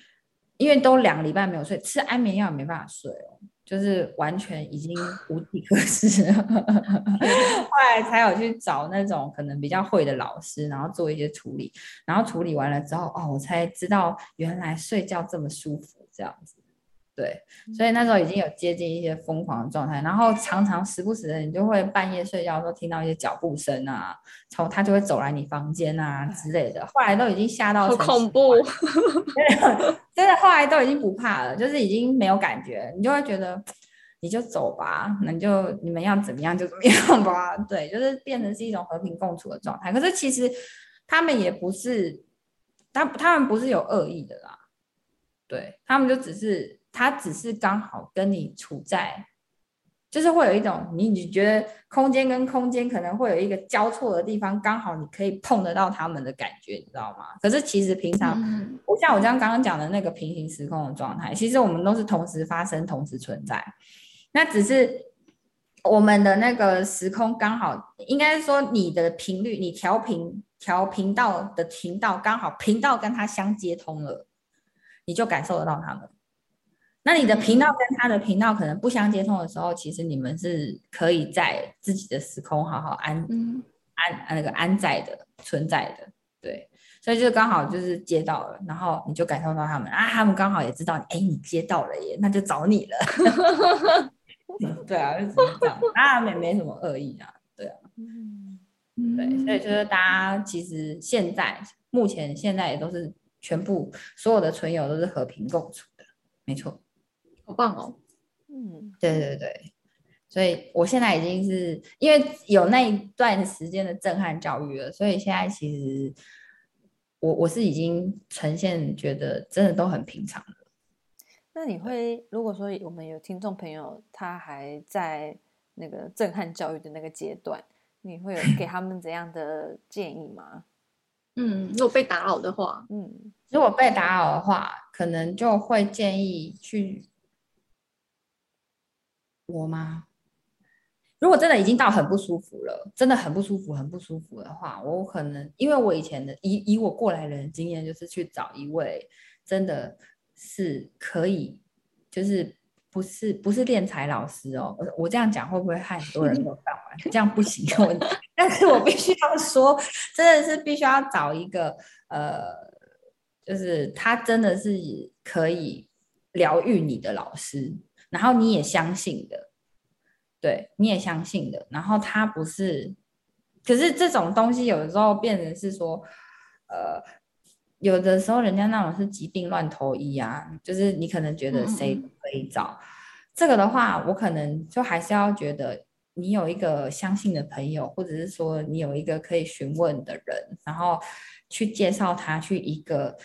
因为都两个礼拜没有睡，吃安眠药也没办法睡哦，就是完全已经无计可施了。后来才有去找那种可能比较会的老师，然后做一些处理，然后处理完了之后，哦，我才知道原来睡觉这么舒服，这样子。对，所以那时候已经有接近一些疯狂的状态，然后常常时不时的，你就会半夜睡觉的时候听到一些脚步声啊，从他就会走来你房间啊之类的。后来都已经吓到，好恐怖，真的后来都已经不怕了，就是已经没有感觉，你就会觉得你就走吧，那你就你们要怎么样就怎么样吧。对，就是变成是一种和平共处的状态。可是其实他们也不是，他他们不是有恶意的啦，对，他们就只是。他只是刚好跟你处在，就是会有一种你你觉得空间跟空间可能会有一个交错的地方，刚好你可以碰得到他们的感觉，你知道吗？可是其实平常，我像我这样刚刚讲的那个平行时空的状态，其实我们都是同时发生、同时存在，那只是我们的那个时空刚好，应该说你的频率，你调频调频道的频道刚好频道跟它相接通了，你就感受得到他们。那你的频道跟他的频道可能不相接通的时候，其实你们是可以在自己的时空好好安、嗯、安那个安在的存在的，对，所以就刚好就是接到了，然后你就感受到他们啊，他们刚好也知道，哎，你接到了耶，那就找你了，对啊，就是这样，啊，没没什么恶意啊，对啊，对，所以就是大家其实现在目前现在也都是全部所有的存有都是和平共处的，没错。好棒哦，嗯，对对对，所以我现在已经是因为有那一段时间的震撼教育了，所以现在其实我我是已经呈现觉得真的都很平常了。那你会如果说我们有听众朋友他还在那个震撼教育的那个阶段，你会有给他们怎样的建议吗？嗯，如果被打扰的话，嗯，如果被打扰的话，可能就会建议去。我吗？如果真的已经到很不舒服了，真的很不舒服，很不舒服的话，我可能因为我以前的以以我过来人的经验，就是去找一位真的是可以，就是不是不是练财老师哦。我我这样讲会不会害很多人没有办完？这样不行，但是我必须要说，真的是必须要找一个呃，就是他真的是可以疗愈你的老师。然后你也相信的，对，你也相信的。然后他不是，可是这种东西有的时候变成是说，呃，有的时候人家那种是疾病乱投医啊，就是你可能觉得谁可以找、嗯、这个的话，我可能就还是要觉得你有一个相信的朋友，或者是说你有一个可以询问的人，然后去介绍他去一个。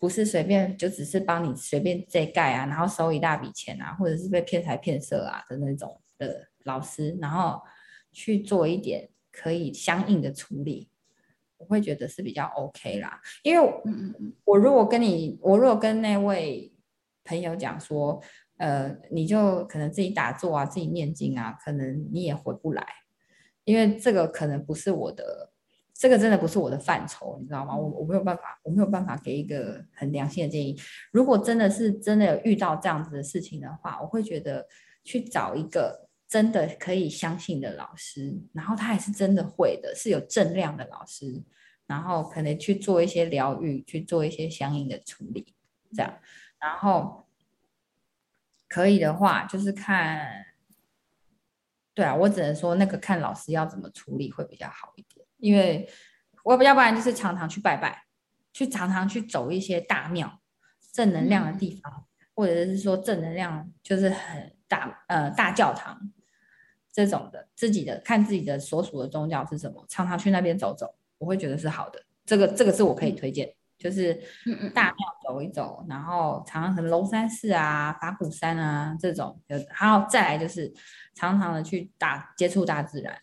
不是随便就只是帮你随便这盖啊，然后收一大笔钱啊，或者是被骗财骗色啊的那种的老师，然后去做一点可以相应的处理，我会觉得是比较 OK 啦。因为我，我如果跟你，我如果跟那位朋友讲说，呃，你就可能自己打坐啊，自己念经啊，可能你也回不来，因为这个可能不是我的。这个真的不是我的范畴，你知道吗？我我没有办法，我没有办法给一个很良心的建议。如果真的是真的有遇到这样子的事情的话，我会觉得去找一个真的可以相信的老师，然后他也是真的会的，是有正量的老师，然后可能去做一些疗愈，去做一些相应的处理，这样。然后可以的话，就是看，对啊，我只能说那个看老师要怎么处理会比较好一点。因为我要不然就是常常去拜拜，去常常去走一些大庙、正能量的地方，嗯、或者是说正能量就是很大呃大教堂这种的，自己的看自己的所属的宗教是什么，常常去那边走走，我会觉得是好的。这个这个是我可以推荐，就是大庙走一走，然后常常可能龙山寺啊、法鼓山啊这种，还有再来就是常常的去大接触大自然，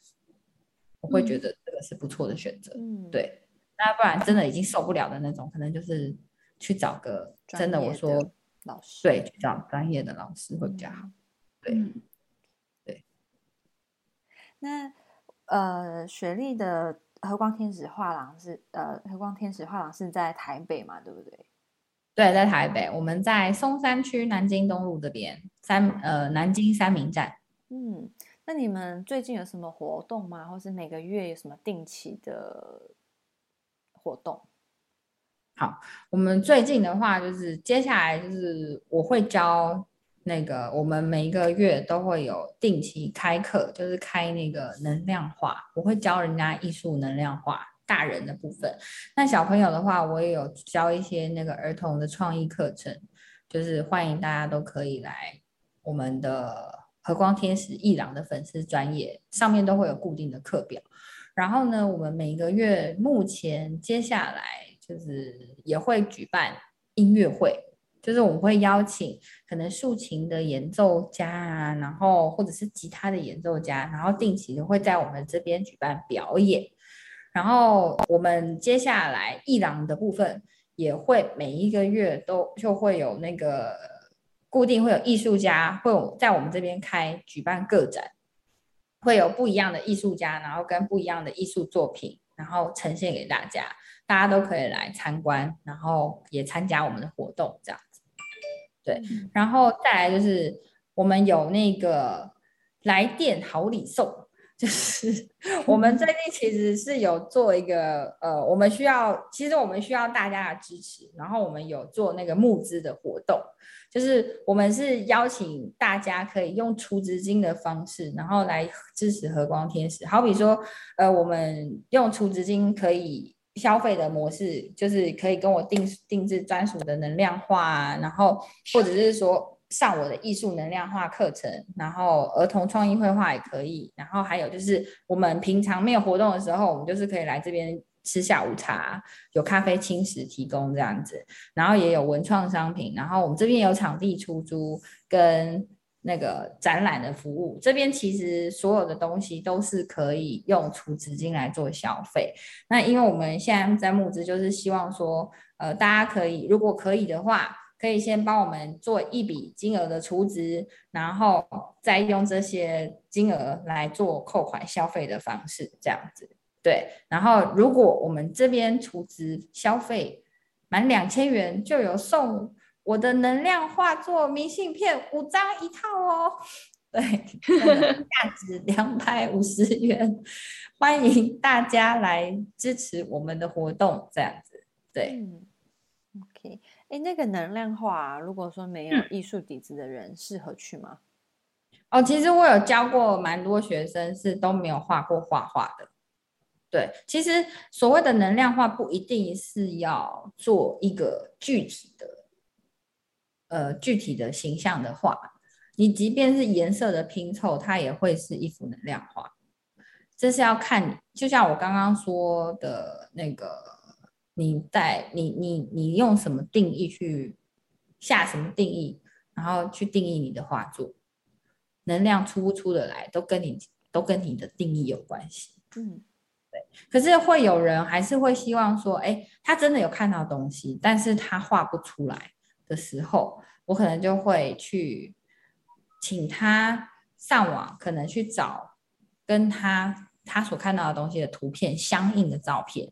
我会觉得这个是不错的选择。嗯，对，那不然真的已经受不了的那种，可能就是去找个真的我说老师，对，去找专业的老师会比较好。嗯、对，嗯、对。那呃，雪莉的。和光天使画廊是呃，和光天使画廊是在台北嘛，对不对？对，在台北，我们在松山区南京东路这边，三呃南京三明站。嗯，那你们最近有什么活动吗？或是每个月有什么定期的活动？好，我们最近的话，就是接下来就是我会教。那个，我们每一个月都会有定期开课，就是开那个能量画，我会教人家艺术能量画，大人的部分。那小朋友的话，我也有教一些那个儿童的创意课程，就是欢迎大家都可以来我们的和光天使一郎的粉丝专业上面都会有固定的课表。然后呢，我们每个月目前接下来就是也会举办音乐会。就是我们会邀请可能竖琴的演奏家啊，然后或者是吉他的演奏家，然后定期的会在我们这边举办表演。然后我们接下来一郎的部分也会每一个月都就会有那个固定会有艺术家会有在我们这边开举办个展，会有不一样的艺术家，然后跟不一样的艺术作品，然后呈现给大家，大家都可以来参观，然后也参加我们的活动这样子。对，然后再来就是我们有那个来电好礼送，就是我们最近其实是有做一个呃，我们需要其实我们需要大家的支持，然后我们有做那个募资的活动，就是我们是邀请大家可以用储资金的方式，然后来支持和光天使，好比说呃，我们用储资金可以。消费的模式就是可以跟我定定制专属的能量化啊，然后或者是说上我的艺术能量画课程，然后儿童创意绘画也可以，然后还有就是我们平常没有活动的时候，我们就是可以来这边吃下午茶，有咖啡轻食提供这样子，然后也有文创商品，然后我们这边有场地出租跟。那个展览的服务，这边其实所有的东西都是可以用储值金来做消费。那因为我们现在在募资，就是希望说，呃，大家可以如果可以的话，可以先帮我们做一笔金额的储值，然后再用这些金额来做扣款消费的方式，这样子。对，然后如果我们这边储值消费满两千元，就有送。我的能量化作明信片五张一套哦，对，价值 两百五十元，欢迎大家来支持我们的活动，这样子，对。嗯，OK，哎，那个能量画，如果说没有艺术底子的人，适合去吗？哦，其实我有教过蛮多学生是都没有画过画画的。对，其实所谓的能量画不一定是要做一个具体的。呃，具体的形象的画，你即便是颜色的拼凑，它也会是一幅能量画。这是要看你，就像我刚刚说的那个，你在你你你用什么定义去下什么定义，然后去定义你的画作，能量出不出得来，都跟你都跟你的定义有关系。嗯，对。可是会有人还是会希望说，哎，他真的有看到东西，但是他画不出来。的时候，我可能就会去请他上网，可能去找跟他他所看到的东西的图片相应的照片，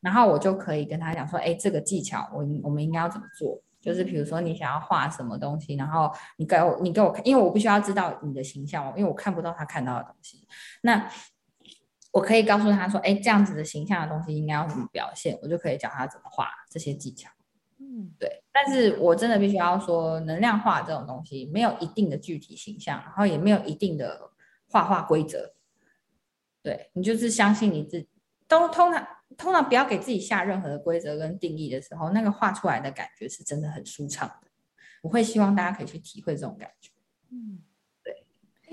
然后我就可以跟他讲说，哎，这个技巧我我们应该要怎么做？就是比如说你想要画什么东西，然后你给我你给我看，因为我必须要知道你的形象，因为我看不到他看到的东西，那我可以告诉他说，哎，这样子的形象的东西应该要怎么表现？我就可以教他怎么画这些技巧。嗯，对，但是我真的必须要说，能量画这种东西没有一定的具体形象，然后也没有一定的画画规则。对，你就是相信你自己，都通常通常不要给自己下任何的规则跟定义的时候，那个画出来的感觉是真的很舒畅的。我会希望大家可以去体会这种感觉。嗯，对。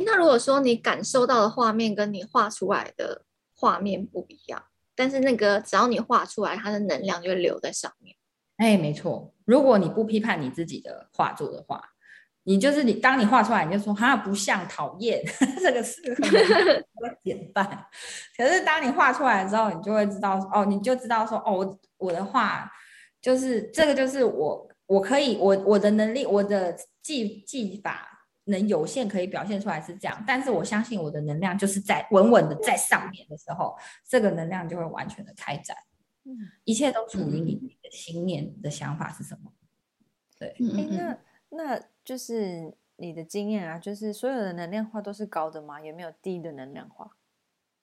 那如果说你感受到的画面跟你画出来的画面不一样，但是那个只要你画出来，它的能量就会留在上面。哎，没错。如果你不批判你自己的画作的话，你就是你，当你画出来，你就说哈不像，讨厌，这个是很 简单。可是当你画出来之后，你就会知道哦，你就知道说哦，我的画就是这个，就是我我可以我我的能力，我的技技法能有限可以表现出来是这样，但是我相信我的能量就是在稳稳的在上面的时候，这个能量就会完全的开展。一切都处于你的心念的想法是什么？对，哎，那那就是你的经验啊，就是所有的能量化都是高的吗？有没有低的能量化？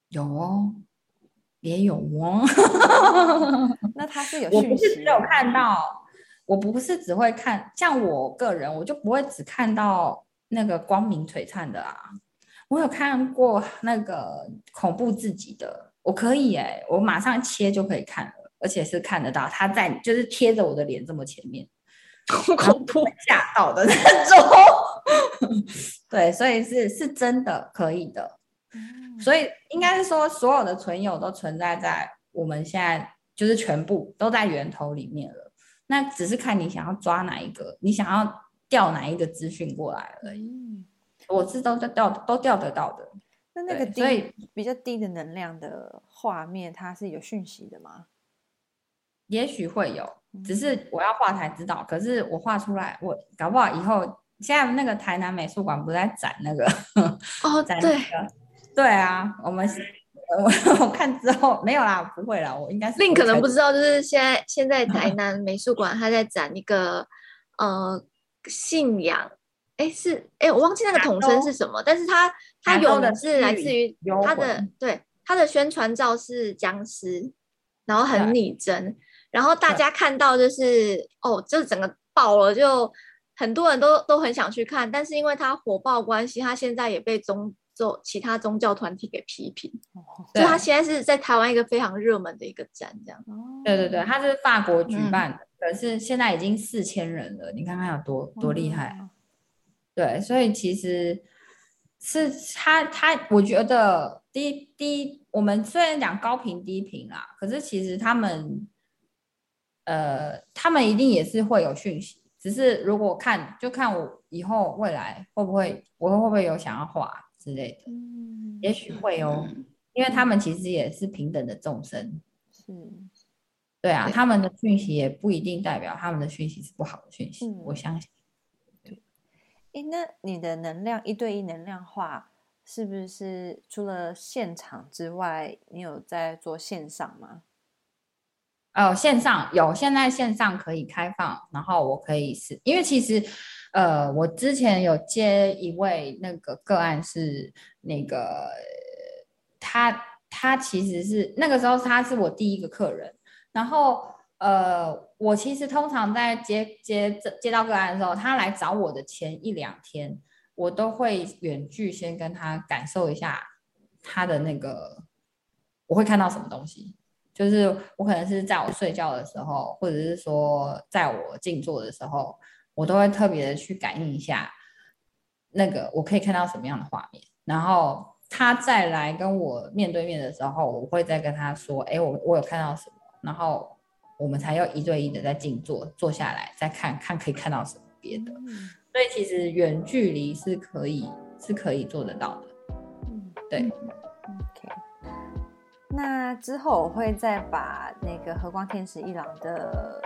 有哦，也有哦。那他是有，我不是只有看到，我不是只会看，像我个人，我就不会只看到那个光明璀璨的啊。我有看过那个恐怖自己的。我可以哎、欸，我马上切就可以看了，而且是看得到他在，就是贴着我的脸这么前面，好 恐怖，吓到的那种。对，所以是是真的可以的。所以应该是说，所有的存有都存在在我们现在，就是全部都在源头里面了。那只是看你想要抓哪一个，你想要调哪一个资讯过来而已。我是都调都调得到的。那那个低，所以比较低的能量的画面，它是有讯息的吗？也许会有，只是我要画才知道。可是我画出来，我搞不好以后，现在那个台南美术馆不是在展那个哦，展那个，对对啊，我们我 我看之后没有啦，不会啦，我应该是。另可能不知道，就是现在现在 台南美术馆它在展一个呃信仰。哎，是哎，我忘记那个统称是什么，但是它它有的是来自于它的对它的宣传照是僵尸，然后很拟真，然后大家看到就是哦，就整个爆了，就很多人都都很想去看，但是因为它火爆关系，它现在也被宗教其他宗教团体给批评，所以它现在是在台湾一个非常热门的一个展，这样。对对对，它是法国举办的，可是现在已经四千人了，你看看有多多厉害。对，所以其实是他他，我觉得低低，我们虽然讲高频低频啦，可是其实他们，呃，他们一定也是会有讯息，只是如果看就看我以后未来会不会，我会不会有想要画之类的，嗯，也许会哦，因为他们其实也是平等的众生，是，对啊，他们的讯息也不一定代表他们的讯息是不好的讯息，我相信。哎，那你的能量一对一能量化，是不是除了现场之外，你有在做线上吗？哦，线上有，现在线上可以开放，然后我可以是，因为其实，呃，我之前有接一位那个个案是那个他，他其实是那个时候他是我第一个客人，然后。呃，我其实通常在接接接到个案的时候，他来找我的前一两天，我都会远距先跟他感受一下他的那个，我会看到什么东西。就是我可能是在我睡觉的时候，或者是说在我静坐的时候，我都会特别的去感应一下那个我可以看到什么样的画面。然后他再来跟我面对面的时候，我会再跟他说：“哎，我我有看到什么。”然后。我们才要一对一的在静坐，坐下来再看看可以看到什么别的。嗯、所以其实远距离是可以是可以做得到的。嗯，对。那之后我会再把那个和光天使一郎的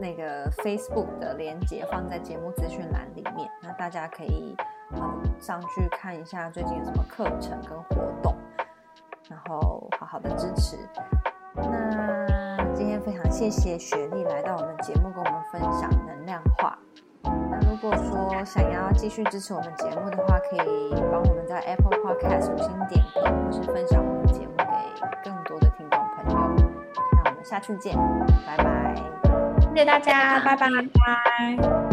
那个 Facebook 的连接放在节目资讯栏里面，那大家可以嗯上去看一下最近有什么课程跟活动，然后好好的支持。那。今天非常谢谢雪莉来到我们节目，跟我们分享能量画。那如果说想要继续支持我们节目的话，可以帮我们在 Apple Podcast 五星点评，或是分享我们节目更多的听众朋友。那我们下次见，拜拜！谢谢大家，拜拜拜。